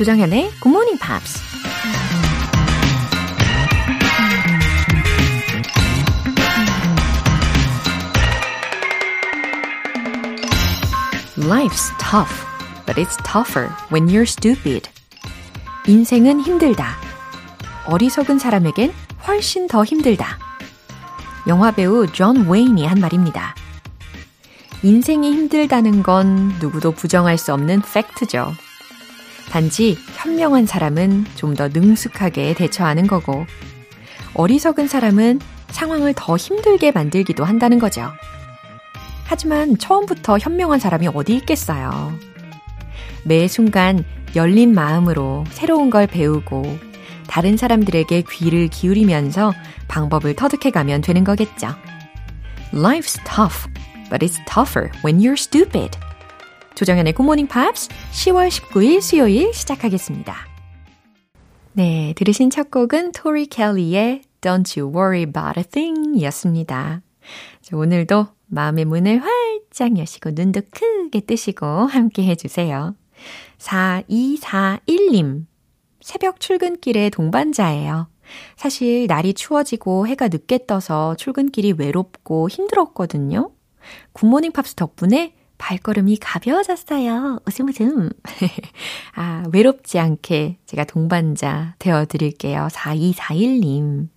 조정현의 Good Morning Pops. Life's tough, but it's tougher when you're stupid. 인생은 힘들다. 어리석은 사람에겐 훨씬 더 힘들다. 영화배우 존 웨인이 한 말입니다. 인생이 힘들다는 건 누구도 부정할 수 없는 팩트죠. 단지 현명한 사람은 좀 더 능숙하게 대처하는 거고, 어리석은 사람은 상황을 더 힘들게 만들기도 한다는 거죠. 하지만 처음부터 현명한 사람이 어디 있겠어요. 매 순간 열린 마음으로 새로운 걸 배우고 다른 사람들에게 귀를 기울이면서 방법을 터득해 가면 되는 거겠죠. Life's tough, but it's tougher when you're stupid. 조정현의 Morning Pops 10월 19일 수요일 시작하겠습니다. 네, 들으신 첫 곡은 토리 켈리의 Don't You Worry About a Thing 이었습니다. 오늘도 마음의 문을 활짝 여시고 눈도 크게 뜨시고 함께 해주세요. 4241님. 새벽 출근길의 동반자예요. 사실 날이 추워지고 해가 늦게 떠서 출근길이 외롭고 힘들었거든요. 굿모닝 팝스 덕분에 발걸음이 가벼워졌어요. 웃음 웃음. 아, 외롭지 않게 제가 동반자 되어 드릴게요. 4241님.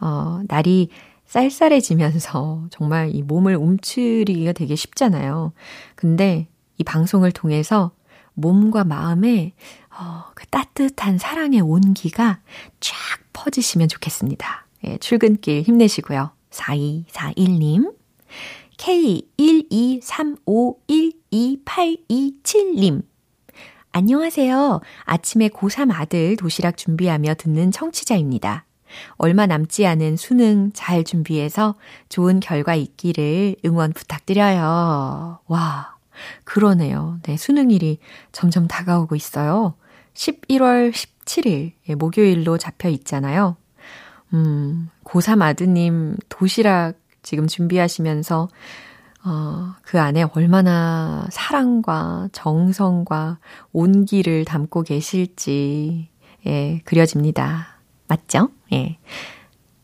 어, 날이 쌀쌀해지면서 정말 이 몸을 움츠리기가 되게 쉽잖아요. 근데 이 방송을 통해서 몸과 마음에 어, 그 따뜻한 사랑의 온기가 쫙 퍼지시면 좋겠습니다. 예, 출근길 힘내시고요. 4241님. K123512827님. 안녕하세요. 아침에 고3 아들 도시락 준비하며 듣는 청취자입니다. 얼마 남지 않은 수능 잘 준비해서 좋은 결과 있기를 응원 부탁드려요. 와, 그러네요. 네, 수능일이 점점 다가오고 있어요. 11월 17일, 예, 목요일로 잡혀 있잖아요. 음, 고3 아드님 도시락 지금 준비하시면서, 어, 그 안에 얼마나 사랑과 정성과 온기를 담고 계실지, 예, 그려집니다. 맞죠? 예.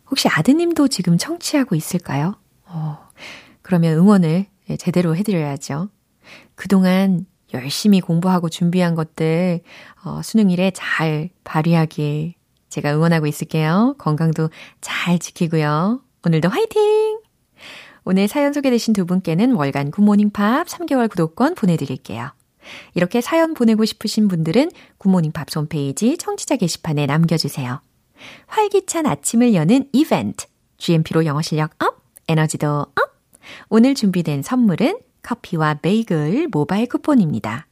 혹시 아드님도 지금 청취하고 있을까요? 어, 그러면 응원을 예, 제대로 해드려야죠. 그동안 열심히 공부하고 준비한 것들 어, 수능일에 잘 발휘하길 제가 응원하고 있을게요. 건강도 잘 지키고요. 오늘도 화이팅! 오늘 사연 소개되신 두 분께는 월간 굿모닝 팝스 3개월 구독권 보내드릴게요. 이렇게 사연 보내고 싶으신 분들은 굿모닝 팝스 홈페이지 청취자 게시판에 남겨주세요. 활기찬 아침을 여는 이벤트. GMP로 영어 실력 up, 에너지도 up. 오늘 준비된 선물은 커피와 베이글 모바일 쿠폰입니다.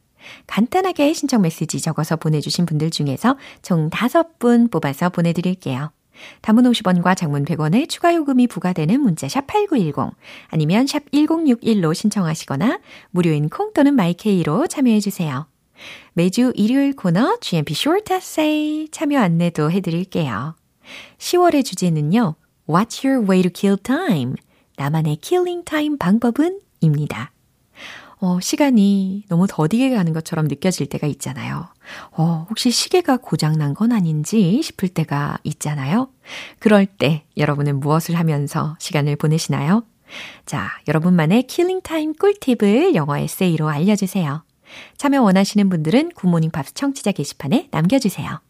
간단하게 신청 메시지 적어서 보내주신 분들 중에서 총 5분 뽑아서 보내드릴게요. 담은 50원과 장문 100원의 추가 요금이 부과되는 문자 샵 8910 아니면 샵 1061로 신청하시거나 무료인 콩 또는 마이케이로 참여해 주세요. 매주 일요일 코너 GMP Short Essay 참여 안내도 해 드릴게요. 10월의 주제는요. What's your way to kill time? 나만의 killing time 방법은? 입니다. 어, 시간이 너무 더디게 가는 것처럼 느껴질 때가 있잖아요. 어, 혹시 시계가 고장난 건 아닌지 싶을 때가 있잖아요. 그럴 때 여러분은 무엇을 하면서 시간을 보내시나요? 자, 여러분만의 killing time 꿀팁을 영어 에세이로 알려주세요. 참여 원하시는 분들은 굿모닝 팝스 청취자 게시판에 남겨주세요.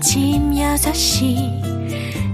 아침 6시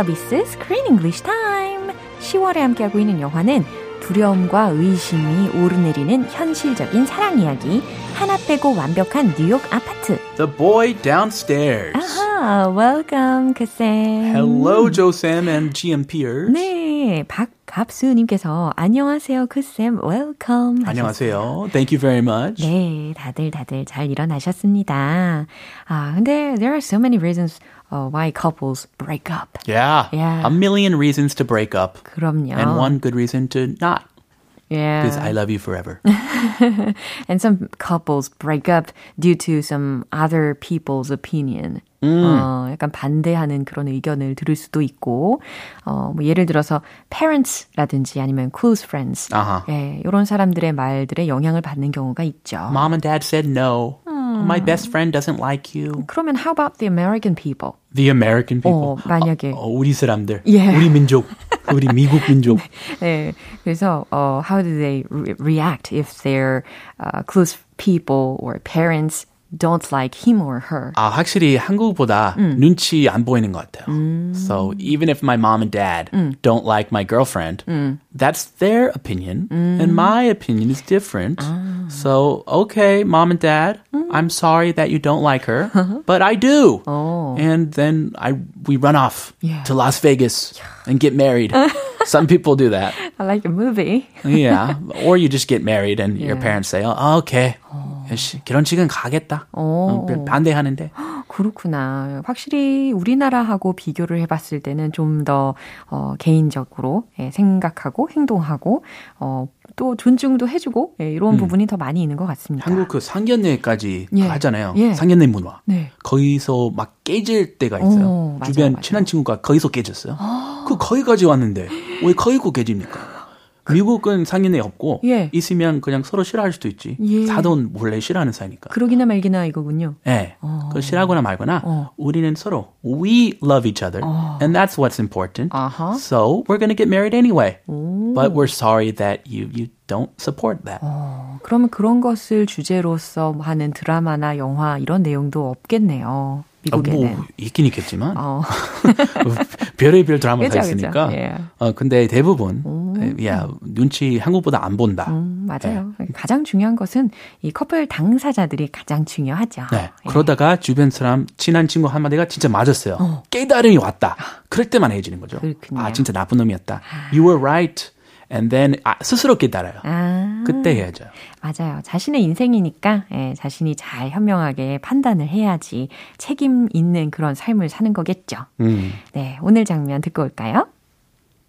서비스 Screen English Time. 10월에 함께하고 있는 영화는 두려움과 의심이 오르내리는 현실적인 사랑 이야기. 하나 빼고 완벽한 뉴욕 아파트. The boy downstairs. 아하, welcome, 크쌤. Hello, Joe 쌤 and GMPers. 네, 박 갑수님께서 안녕하세요, 그쌤. welcome. 안녕하세요. Thank you very much. 네, 다들 다들 잘 일어나셨습니다. 아, 근데 there are so many reasons uh, why couples break up. Yeah. Yeah. A million reasons to break up. 그럼요. And one good reason to not. yeah. Because I love you forever. and some couples break up due to some other people's opinion. 어, 약간 반대하는 그런 의견을 들을 수도 있고, 어, 뭐 예를 들어서 parents라든지 아니면 close friends, 아하. 예, 이런 사람들의 말들에 영향을 받는 경우가 있죠. Mom and dad said no. My best friend doesn't like you. 그러면 how about the American people? The American people. 어, 만약에. 어, 어, 우리 사람들. 예. 우리 민족. 우리 미국 민족. 네, 그래서 uh, how do they re- react if their uh, close people or parents don't like him or her? 아, 확실히 한국보다 눈치 안 보이는 것 같아요. So even if my mom and dad don't like my girlfriend, that's their opinion, and my opinion is different. So okay, mom and dad, I'm sorry that you don't like her, but I do. And then I we run off Yeah. to Las Vegas and get married. Some people do that. I like a movie. Yeah, or you just get married and your Yeah. parents say, "Oh, okay." 씨, 결혼식은 가겠다. 어, 반대하는데. 그렇구나. 확실히 우리나라하고 비교를 해봤을 때는 좀 더 어, 개인적으로 예, 생각하고 행동하고 어, 또 존중도 해주고 예, 이런 부분이 더 많이 있는 것 같습니다. 한국 그 상견례까지 예. 하잖아요. 예. 상견례 문화. 네. 거기서 막 깨질 때가 있어요. 오, 맞아요, 주변 맞아요. 친한 친구가 거기서 깨졌어요. 그 거기까지 왔는데 왜 거기고 깨집니까? 미국은 상견례 없고 예. 있으면 그냥 서로 싫어할 수도 있지. 예. 사돈 몰래 싫어하는 사이니까. 그러기나 말기나 이거군요. 예. 그 싫어하거나 말거나 어. 우리는 서로 we love each other and that's what's important. 아하. So we're to get married anyway. But we're sorry that you you don't support that. 어, 그러면 그런 것을 주제로서 하는 드라마나 영화 이런 내용도 없겠네요. 아, 미국에는. 뭐 있긴 있겠지만 어. 별의별 드라마 다 그죠, 있으니까. 그죠. 예. 어 근데 대부분 야 눈치 한국보다 안 본다. 음, 맞아요. 가장 중요한 것은 이 커플 당사자들이 가장 중요하죠. 네. 예. 그러다가 주변 사람 친한 친구 한 마디가 진짜 맞았어요. 깨달음이 왔다. 그럴 때만 해지는 거죠. 그렇군요. 아 진짜 나쁜 놈이었다. You were right. And then 아, 스스로 깨달아요. 아, 그때 해야죠. 맞아요. 자신의 인생이니까 예, 자신이 잘 현명하게 판단을 해야지 책임 있는 그런 삶을 사는 거겠죠. 음. 네, 오늘 장면 듣고 올까요?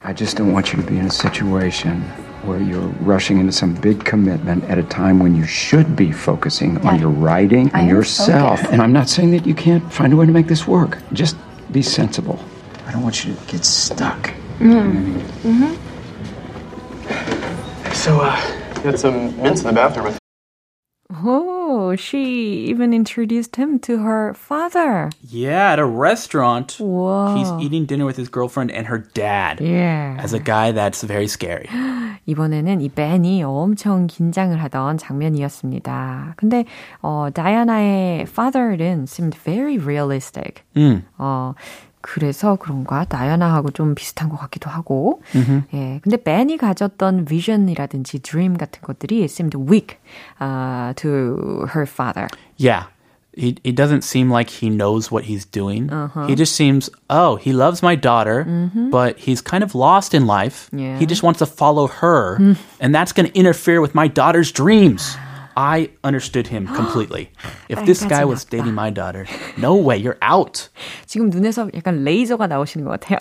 I just don't want you to be in a situation where you're rushing into some big commitment at a time when you should be focusing on your writing and I am yourself. focused. And I'm not saying that you can't find a way to make this work. Just be sensible. I don't want you to get stuck. So, uh, got some mints in the bathroom. Oh, she even introduced him to her father. Yeah, at a restaurant. Whoa. He's eating dinner with his girlfriend and her dad. Yeah. As a guy that's very scary. 이번에는 이 벤이 엄청 긴장을 하던 장면이었습니다. 근데 어 다이아나의 father는 seemed very realistic. 음. 어 그래서 그런가 다이아나하고 좀 비슷한 것 같기도 하고. 예. 근데 벤이 가졌던 vision이라든지 dream 같은 것들이 seemed weak uh, to her father. Yeah. He, it doesn't seem like he knows what he's doing. He just seems, oh, he loves my daughter, but he's kind of lost in life. Yeah. He just wants to follow her, and that's going to interfere with my daughter's dreams. I understood him completely. If this guy was dating my daughter, no way, you're out. 지금 눈에서 약간 레이저가 나오시는 것 같아요.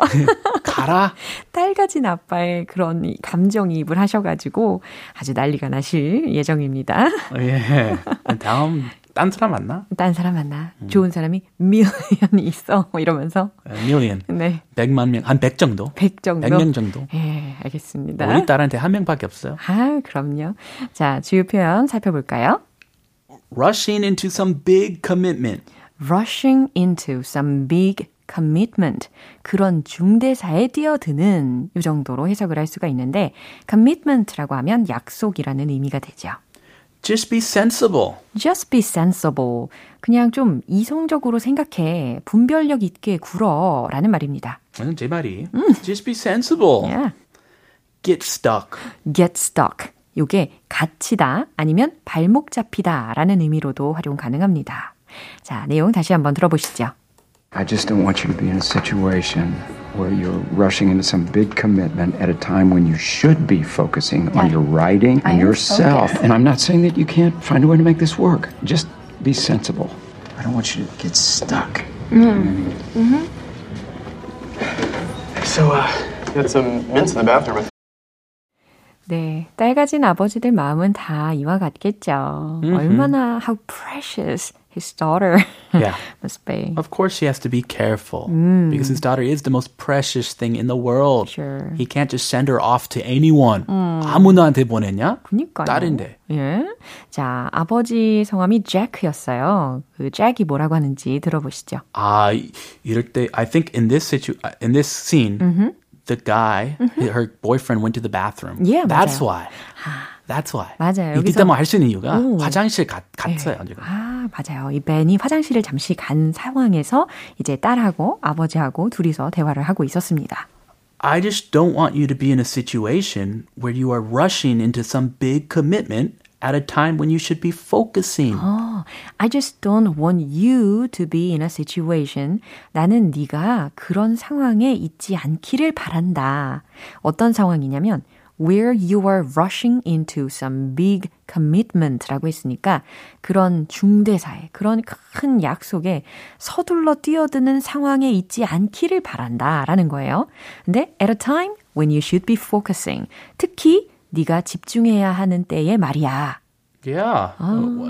가라. 딸 가진 아빠의 그런 이 감정이입을 하셔가지고 아주 난리가 나실 예정입니다. 예. 다음 딴 사람 만나? 딴 사람 만나. 좋은 사람이 밀리언이 있어. 뭐 이러면서. million. 네. 100만 명, 한 100 정도? 100 정도. 100명 정도? 예, 알겠습니다. 우리 딸한테 한 명밖에 없어요. 아, 그럼요. 자, 주요 표현 살펴볼까요? Rushing into some big commitment. rushing into some big commitment. 그런 중대사에 뛰어드는 이 정도로 해석을 할 수가 있는데 commitment라고 하면 약속이라는 의미가 되죠. Just be sensible. Just be sensible. 그냥 좀 이성적으로 생각해. 분별력 있게 굴어. 라는 말입니다. 제 말이. Just be sensible. Yeah. Get stuck. get stuck. 요게 갇히다 아니면 발목 잡히다 라는 의미로도 활용 가능합니다. 자, 내용 다시 한번 들어보시죠. I just don't want you to be in a situation where you're rushing into some big commitment at a time when you should be focusing on your writing I and am yourself. focused. And I'm not saying that you can't find a way to make this work. Just be sensible. I don't want you to get stuck. So, uh, got some mints in the bathroom. 네, 딸 가진 아버지들 마음은 다 이와 같겠죠. 얼마나 how precious his daughter Yeah. must be. Of course, he has to be careful because his daughter is the most precious thing in the world. Sure. He can't just send her off to anyone. 아무나한테 보내냐? 그니까요. 딸인데. 예. 자, 아버지 성함이 잭이었어요. 그 잭이 뭐라고 하는지 들어보시죠. 아, 이럴 때 I think in this situ in this scene, the guy, her boyfriend went to the bathroom. Yeah, that's 맞아요. why. That's why. 맞아요. 여기서- 때문에 할 수 있는 이유가 오. 화장실 갔, 갔어요 지금. 아, 맞아요. 이 벤이 화장실을 잠시 간 상황에서 이제 딸하고 아버지하고 둘이서 대화를 하고 있었습니다. I just don't want you to be in a situation where you are rushing into some big commitment at a time when you should be focusing. 어, I just don't want you to be in a situation. 나는 네가 그런 상황에 있지 않기를 바란다. 어떤 상황이냐면 where you are rushing into some big commitment라고 했으니까 그런 중대사에 그런 큰 약속에 서둘러 뛰어드는 상황에 있지 않기를 바란다라는 거예요. 근데 at a time when you should be focusing. 특히 네가 집중해야 하는 때에 말이야. Yeah.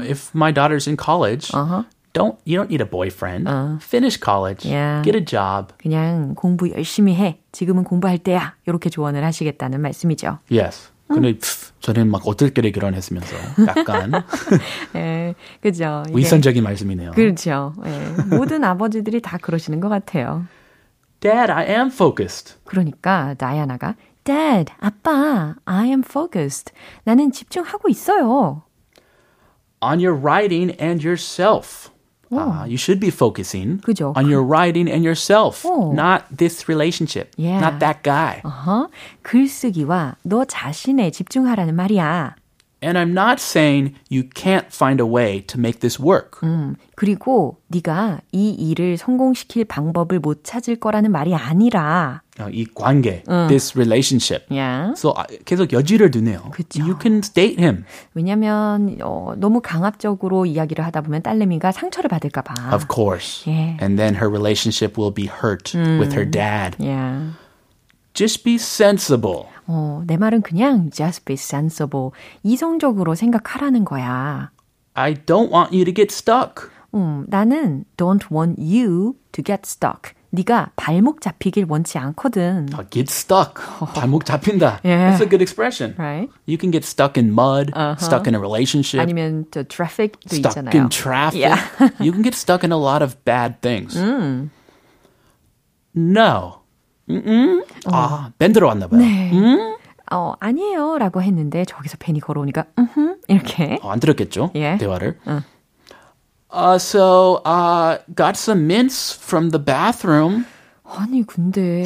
If my daughter's in college, Uh-huh. Don't you don't need a boyfriend. Finish college. Yeah. Get a job. 그냥 공부 열심히 해. 지금은 공부할 때야. 이렇게 조언을 하시겠다는 말씀이죠. Yes. 근데 저는 막 어떨결에 결혼했으면서 약간 예, 그죠. 위선적인 말씀이네요. 그렇죠. 예, 모든 아버지들이 다 그러시는 것 같아요. Dad, I am focused. 그러니까 다이아나가 Dad, 아빠, I am focused. 나는 집중하고 있어요. On your writing and yourself. Ah, you should be focusing 그죠. on your writing and yourself, 어. not this relationship, Yeah. not that guy. 어허, 글쓰기와 너 자신에 집중하라는 말이야. And I'm not saying you can't find a way to make this work. 음, 그리고 네가 이 일을 성공시킬 방법을 못 찾을 거라는 말이 아니라. 어, 이 관계, this relationship. 야. So 아, 계속 여지를 두네요. 그쵸. You can date him. 왜냐면 어, 너무 강압적으로 이야기를 하다 보면 딸내미가 상처를 받을까 봐. Of course. Yeah. And then her relationship will be hurt with her dad. 야. Just be sensible. 어, 내 말은 그냥 just be sensible. 이성적으로 생각하라는 거야. I don't want you to get stuck. 음, 나는 don't want you to get stuck. 네가 발목 잡히길 원치 않거든. Uh, get stuck. 발목 잡힌다. Yeah. That's a good expression. Right? You can get stuck in mud, stuck in a relationship, 아니면 또 traffic도 stuck 있잖아요. in traffic. Yeah. you can get stuck in a lot of bad things. No. Mm-mm. 아, 밴 들어왔나 봐요. 네. 어, 아니에요. 라고 했는데 저기서 펜이 걸어오니까 음흠, 이렇게. 어, 안 들었겠죠? 예. 대화를. Uh, so, uh, got some mints from the bathroom. 아니 근데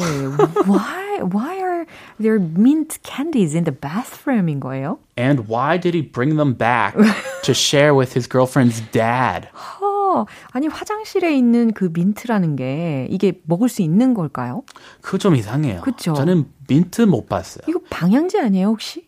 why why are there mint candies in the bathroom인 거예요? And why did he bring them back to share with his girlfriend's dad? 어, 아니 화장실에 있는 그 민트라는 게 이게 먹을 수 있는 걸까요? 그거 좀 이상해요. 그쵸. 저는 민트 못 봤어요. 이거 방향제 아니에요 혹시?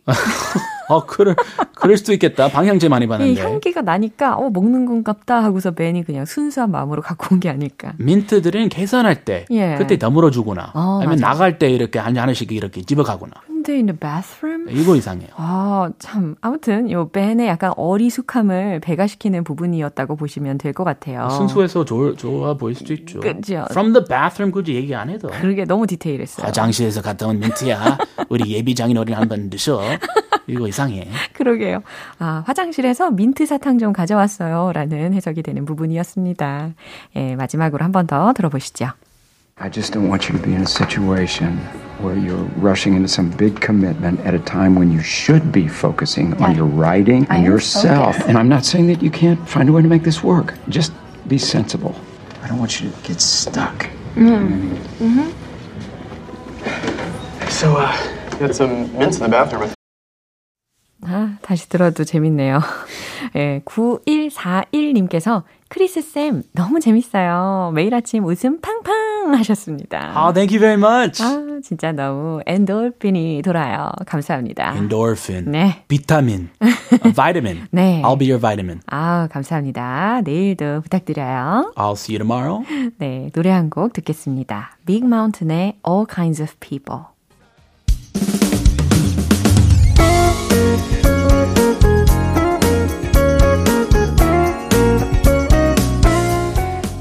어, 그럴, 그럴 수도 있겠다. 방향제 많이 이 봤는데. 향기가 나니까 어 먹는 건갑다 하고서 벤이 그냥 순수한 마음으로 갖고 온 게 아닐까? 민트들은 계산할 때 예. 그때 너물어 주거나 어, 아니면 맞아요. 나갈 때 이렇게 한 하나씩 이렇게 집어가거나 근데 in the bathroom? 이거 이상해요. 아, 참. 아무튼, 요 벤의 약간 어리숙함을 배가시키는 부분이었다고 보시면 될 것 같아요. 순수해서 좋, 좋아 보일 수도 있죠. 그죠. From the bathroom 굳이 얘기 안 해도 그러게 너무 디테일했어요. 화장실에서 갔다 온 민트야. 우리 예비 장인어른 한번 드셔. 이거 이상해. 그러게요. 아, 화장실에서 민트 사탕 좀 가져왔어요. 라는 해석이 되는 부분이었습니다. 예, 마지막으로 한 번 더 들어보시죠. I just don't want you to be in a situation where you're rushing into some big commitment at a time when you should be focusing on your writing and yourself. Focused. And I'm not saying that you can't find a way to make this work. Just be sensible. I don't want you to get stuck. Mm. Mm-hmm. So, uh, you had some mints in the bathroom. 아, 다시 들어도 재밌네요. 예, 9141님께서 크리스쌤, 너무 재밌어요. 매일 아침 웃음 팡팡 하셨습니다. Oh, thank you very much. 아, 진짜 너무 엔돌핀이 돌아요. 감사합니다. 엔돌핀. 네. 비타민. vitamin. 네. I'll be your vitamin. 아, 감사합니다. 내일도 부탁드려요. I'll see you tomorrow. 네, 노래 한 곡 듣겠습니다. Big Mountain의 All Kinds of People.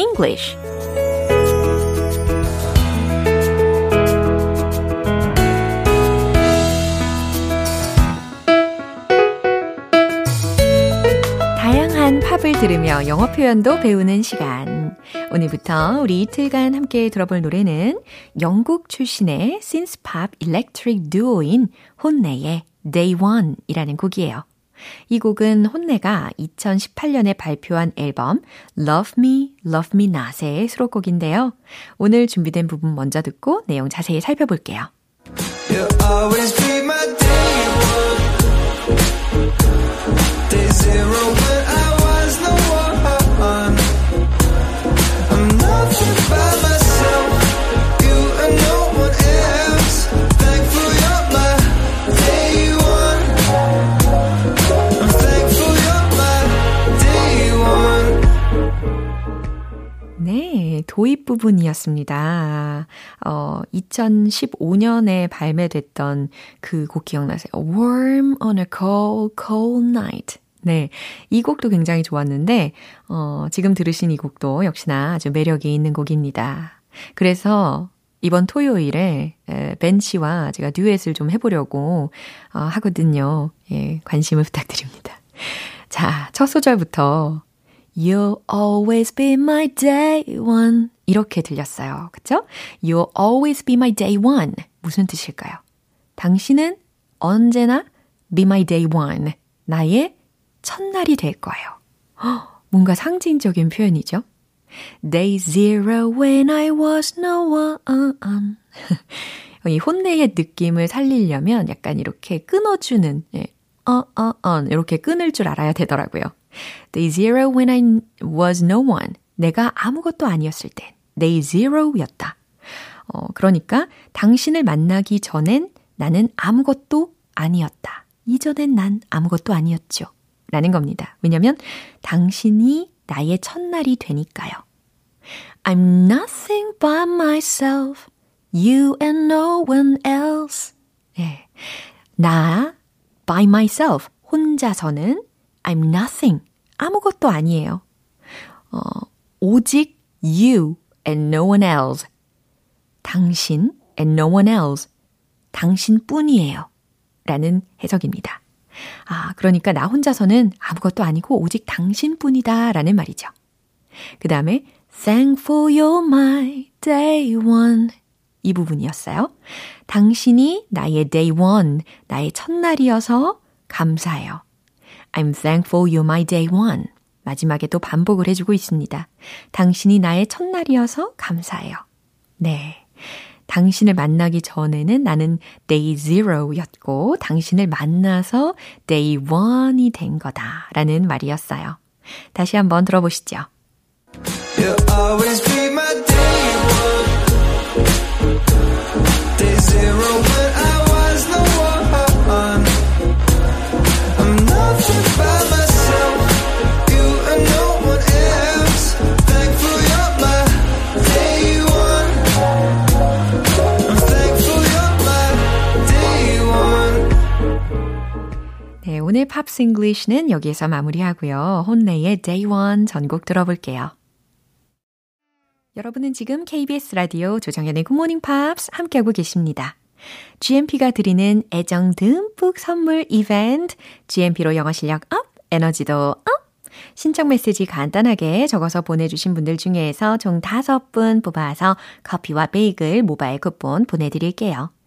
English. 다양한 팝을 들으며 영어 표현도 배우는 시간. 오늘부터 우리 이틀간 함께 들어볼 노래는 영국 출신의 신스팝 일렉트릭 듀오인 혼내의 Day One이라는 곡이에요. 이 곡은 혼내가 2018년에 발표한 앨범 Love Me, Love Me Not의 수록곡인데요. 오늘 준비된 부분 먼저 듣고 내용 자세히 살펴볼게요. Zero 네, 도입 부분이었습니다. 어, 2015년에 발매됐던 그 곡 기억나세요? Warm on a cold, cold night. 네. 이 곡도 굉장히 좋았는데, 어, 지금 들으신 이 곡도 역시나 아주 매력이 있는 곡입니다. 그래서 이번 토요일에 에, 벤 씨와 제가 듀엣을 좀 해보려고 어, 하거든요. 예, 관심을 부탁드립니다. 자, 첫 소절부터 You'll always be my day one. 이렇게 들렸어요. 그쵸? You'll always be my day one. 무슨 뜻일까요? 당신은 언제나 be my day one. 나의 첫날이 될 거예요. 허, 뭔가 상징적인 표현이죠. Day zero when I was no one. 이 혼내의 느낌을 살리려면 약간 이렇게 끊어주는, 예, 어, 어, 어, 이렇게 끊을 줄 알아야 되더라고요. Day zero when I was no one. 내가 아무것도 아니었을 땐 day zero였다. 어, 그러니까 당신을 만나기 전엔 나는 아무것도 아니었다. 이전엔 난 아무것도 아니었죠. 라는 겁니다. 왜냐면 당신이 나의 첫날이 되니까요. I'm nothing but myself. You and no one else. 예. 나, by myself. 혼자서는 I'm nothing. 아무것도 아니에요. 어, 오직 you and no one else. 당신 and no one else. 당신 뿐이에요. 라는 해석입니다. 아, 그러니까 나 혼자서는 아무것도 아니고 오직 당신 뿐이다 라는 말이죠. 그 다음에 Thankful you're my day one. 이 부분이었어요. 당신이 나의 day one, 나의 첫날이어서 감사해요. I'm thankful you're my day one. 마지막에 또 반복을 해주고 있습니다. 당신이 나의 첫날이어서 감사해요. 네. 당신을 만나기 전에는 나는 day zero였고, 당신을 만나서 day one이 된 거다. 라는 말이었어요. 다시 한번 들어보시죠. Day zero 오늘 팝스 잉글리시는 여기에서 마무리하고요. 혼내의 Day One 전곡 들어볼게요. 여러분은 지금 KBS 라디오 조정현의 굿모닝 팝스 함께하고 계십니다. GMP가 드리는 애정 듬뿍 선물 이벤트 GMP로 영어 실력 up, 에너지도 up! 신청 메시지 간단하게 적어서 보내주신 분들 중에서 총 5분 뽑아서 커피와 베이글 모바일 쿠폰 보내드릴게요.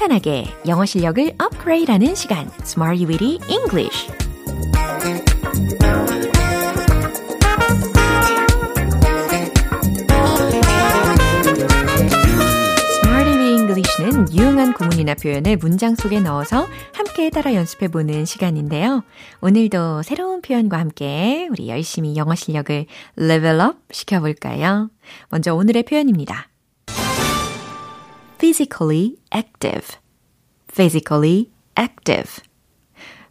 탄탄하게 영어 실력을 업그레이드하는 시간 Smarty Witty English 는 유용한 구문이나 표현을 문장 속에 넣어서 함께 따라 연습해 보는 시간인데요. 오늘도 새로운 표현과 함께 우리 열심히 영어 실력을 레벨업 시켜볼까요? 먼저 오늘의 표현입니다. Physically active. physically active.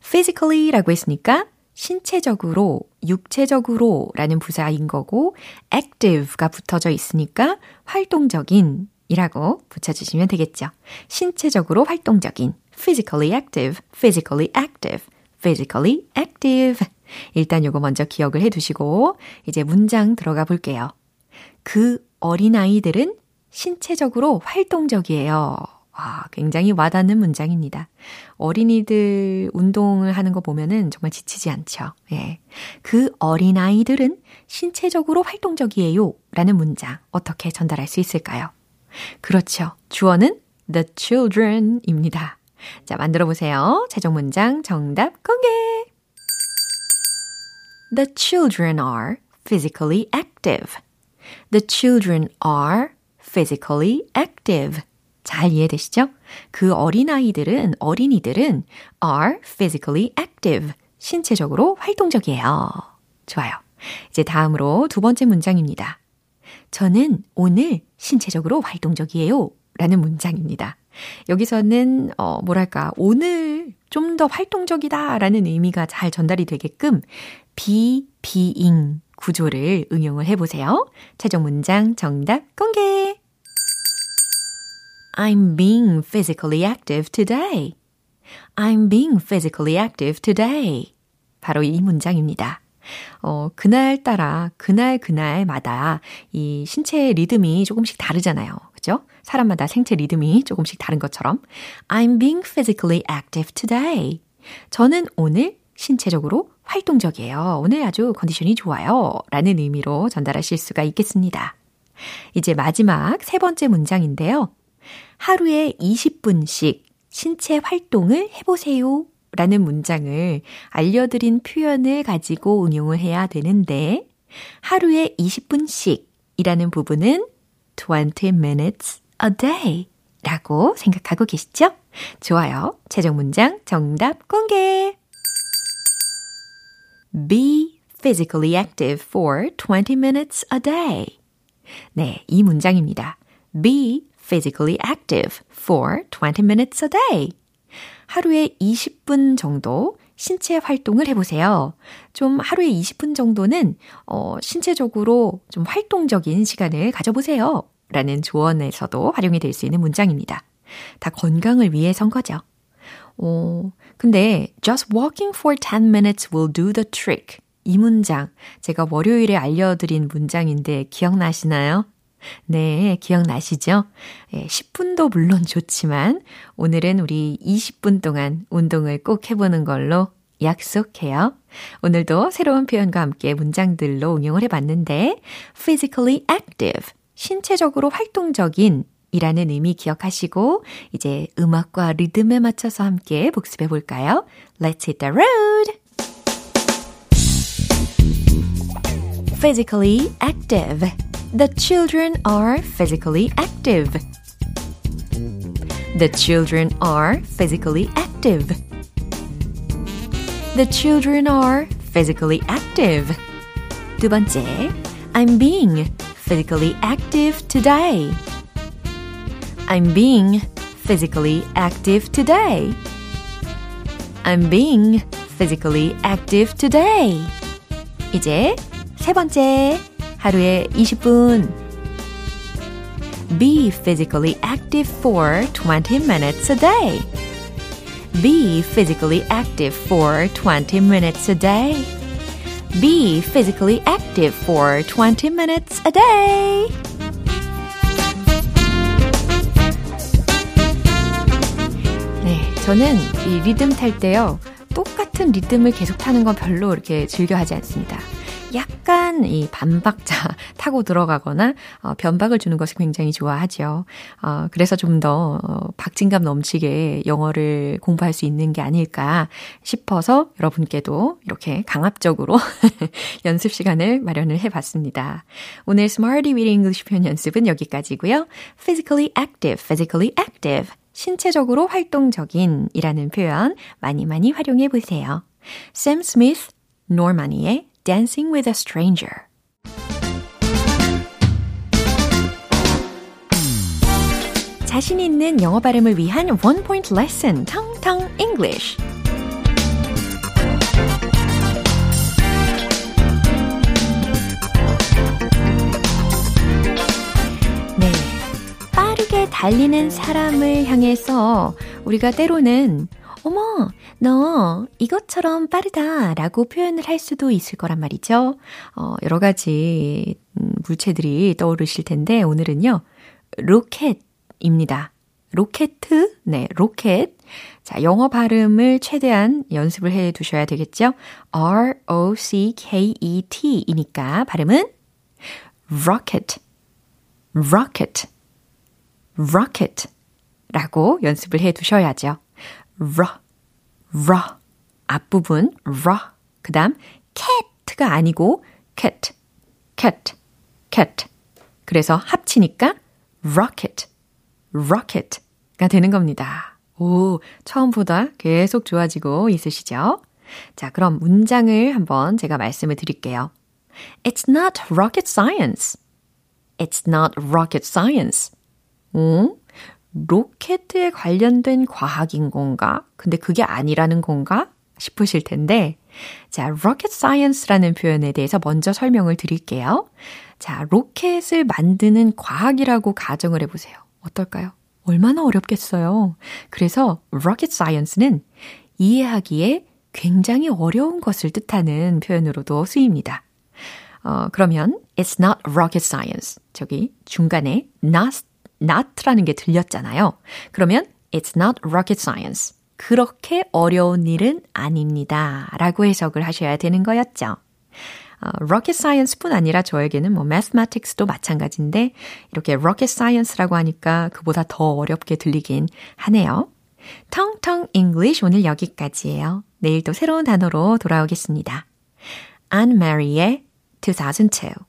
physically라고 했으니까 신체적으로, 육체적으로 라는 부사인 거고 active가 붙어져 있으니까 활동적인 이라고 붙여주시면 되겠죠. 신체적으로 활동적인 physically active, physically active, physically active. 일단 요거 먼저 기억을 해 두시고 이제 문장 들어가 볼게요. 그 어린아이들은 신체적으로 활동적이에요. 와, 굉장히 와닿는 문장입니다. 어린이들 운동을 하는 거 보면은 정말 지치지 않죠. 예. 그 어린아이들은 신체적으로 활동적이에요. 라는 문장 어떻게 전달할 수 있을까요? 그렇죠. 주어는 the children 입니다. 자, 만들어 보세요. 최종 문장 정답 공개! The children are physically active. The children are physically active. 잘 이해되시죠? 그 어린아이들은, 어린이들은 are physically active. 신체적으로 활동적이에요. 좋아요. 이제 다음으로 두 번째 문장입니다. 저는 오늘 신체적으로 활동적이에요. 라는 문장입니다. 여기서는, 어, 뭐랄까, 오늘 좀 더 활동적이다 라는 의미가 잘 전달이 되게끔 be, being 구조를 응용을 해보세요. 최종 문장 정답 공개! I'm being physically active today. I'm being physically active today. 바로 이 문장입니다. 어, 그날 따라, 그날 그날마다 이 신체 리듬이 조금씩 다르잖아요. 그죠? 사람마다 생체 리듬이 조금씩 다른 것처럼 I'm being physically active today. 저는 오늘 신체적으로 활동적이에요. 오늘 아주 컨디션이 좋아요. 라는 의미로 전달하실 수가 있겠습니다. 이제 마지막 세 번째 문장인데요. 하루에 20분씩 신체 활동을 해보세요. 라는 문장을 알려드린 표현을 가지고 응용을 해야 되는데, 하루에 20분씩 이라는 부분은 20 minutes a day 라고 생각하고 계시죠? 좋아요. 최종 문장 정답 공개! Be physically active for 20 minutes a day. 네, 이 문장입니다. Be physically active for 20 minutes a day. 하루에 20분 정도 신체 활동을 해보세요. 좀 하루에 20분 정도는, 어, 신체적으로 좀 활동적인 시간을 가져보세요. 라는 조언에서도 활용이 될 수 있는 문장입니다. 다 건강을 위해선 거죠. 어, 근데 just walking for 10 minutes will do the trick. 이 문장 제가 월요일에 알려드린 문장인데 기억나시나요? 네, 기억나시죠? 예, 10분도 물론 좋지만 오늘은 우리 20분 동안 운동을 꼭 해보는 걸로 약속해요. 오늘도 새로운 표현과 함께 문장들로 응용을 해봤는데 physically active, 신체적으로 활동적인 이라는 의미 기억하시고 이제 음악과 리듬에 맞춰서 함께 복습해 볼까요? Let's hit the road! physically active The children are physically active. The children are physically active. The children are physically active. 두 번째, I'm being physically active today. I'm being physically active today. I'm being physically active today. 이제 세 번째, 하루에 20분. Be physically active for 20 minutes a day. Be physically active for 20 minutes a day. Be physically active for 20 minutes a day. 네, 저는 이 리듬 탈 때요. 똑같은 리듬을 계속 타는 건 별로 이렇게 즐겨 하지 않습니다. 약간 이 반박자 타고 들어가거나 어, 변박을 주는 것을 굉장히 좋아하죠. 어, 그래서 좀더 어, 박진감 넘치게 영어를 공부할 수 있는 게 아닐까 싶어서 여러분께도 이렇게 강압적으로 연습 시간을 마련을 해봤습니다. 오늘 Smarty with English 표현 연습은 여기까지고요. Physically active, physically active. 신체적으로 활동적인 이라는 표현 많이 많이 활용해 보세요. Sam Smith, Normani의 Dancing with a Stranger. 자신 있는 영어 발음을 위한 원 포인트 레슨 텅텅 English. 네. 빠르게 달리는 사람을 향해서 우리가 때로는 어머, 너 이것처럼 빠르다 라고 표현을 할 수도 있을 거란 말이죠. 어, 여러 가지 음, 물체들이 떠오르실 텐데 오늘은요, 로켓입니다. 로켓, 네, 로켓. 자, 영어 발음을 최대한 연습을 해 두셔야 되겠죠? R-O-C-K-E-T 이니까 발음은 rocket, rocket, rocket 라고 연습을 해 두셔야죠. 러, 러. 앞부분, 러. 그 다음, cat가 아니고, cat, cat, cat. 그래서 합치니까, rocket, rocket가 되는 겁니다. 오, 처음보다 계속 좋아지고 있으시죠? 자, 그럼 문장을 한번 제가 말씀을 드릴게요. It's not rocket science. It's not rocket science. 오, 로켓에 관련된 과학인 건가? 근데 그게 아니라는 건가? 싶으실 텐데, 자, rocket science라는 표현에 대해서 먼저 설명을 드릴게요. 자, 로켓을 만드는 과학이라고 가정을 해보세요. 어떨까요? 얼마나 어렵겠어요. 그래서 rocket science는 이해하기에 굉장히 어려운 것을 뜻하는 표현으로도 쓰입니다. 어, 그러면 it's not rocket science. 저기 중간에 not not라는 게 들렸잖아요. 그러면 it's not rocket science. 그렇게 어려운 일은 아닙니다. 라고 해석을 하셔야 되는 거였죠. 어, rocket science뿐 아니라 저에게는 뭐 mathematics도 마찬가지인데 이렇게 rocket science라고 하니까 그보다 더 어렵게 들리긴 하네요. 텅텅 English 오늘 여기까지예요. 내일 또 새로운 단어로 돌아오겠습니다. Anne Marie의 2002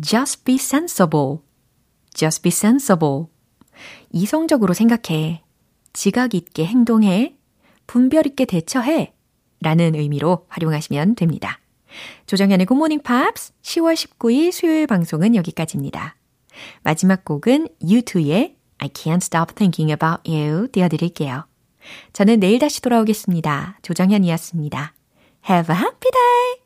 Just be sensible. Just be sensible. 이성적으로 생각해. 지각 있게 행동해. 분별 있게 대처해. 라는 의미로 활용하시면 됩니다. 조정현의 굿모닝 팝스 10월 19일 수요일 방송은 여기까지입니다. 마지막 곡은 U2의 I Can't Stop Thinking About You 띄워드릴게요. 저는 내일 다시 돌아오겠습니다. 조정현이었습니다. Have a happy day!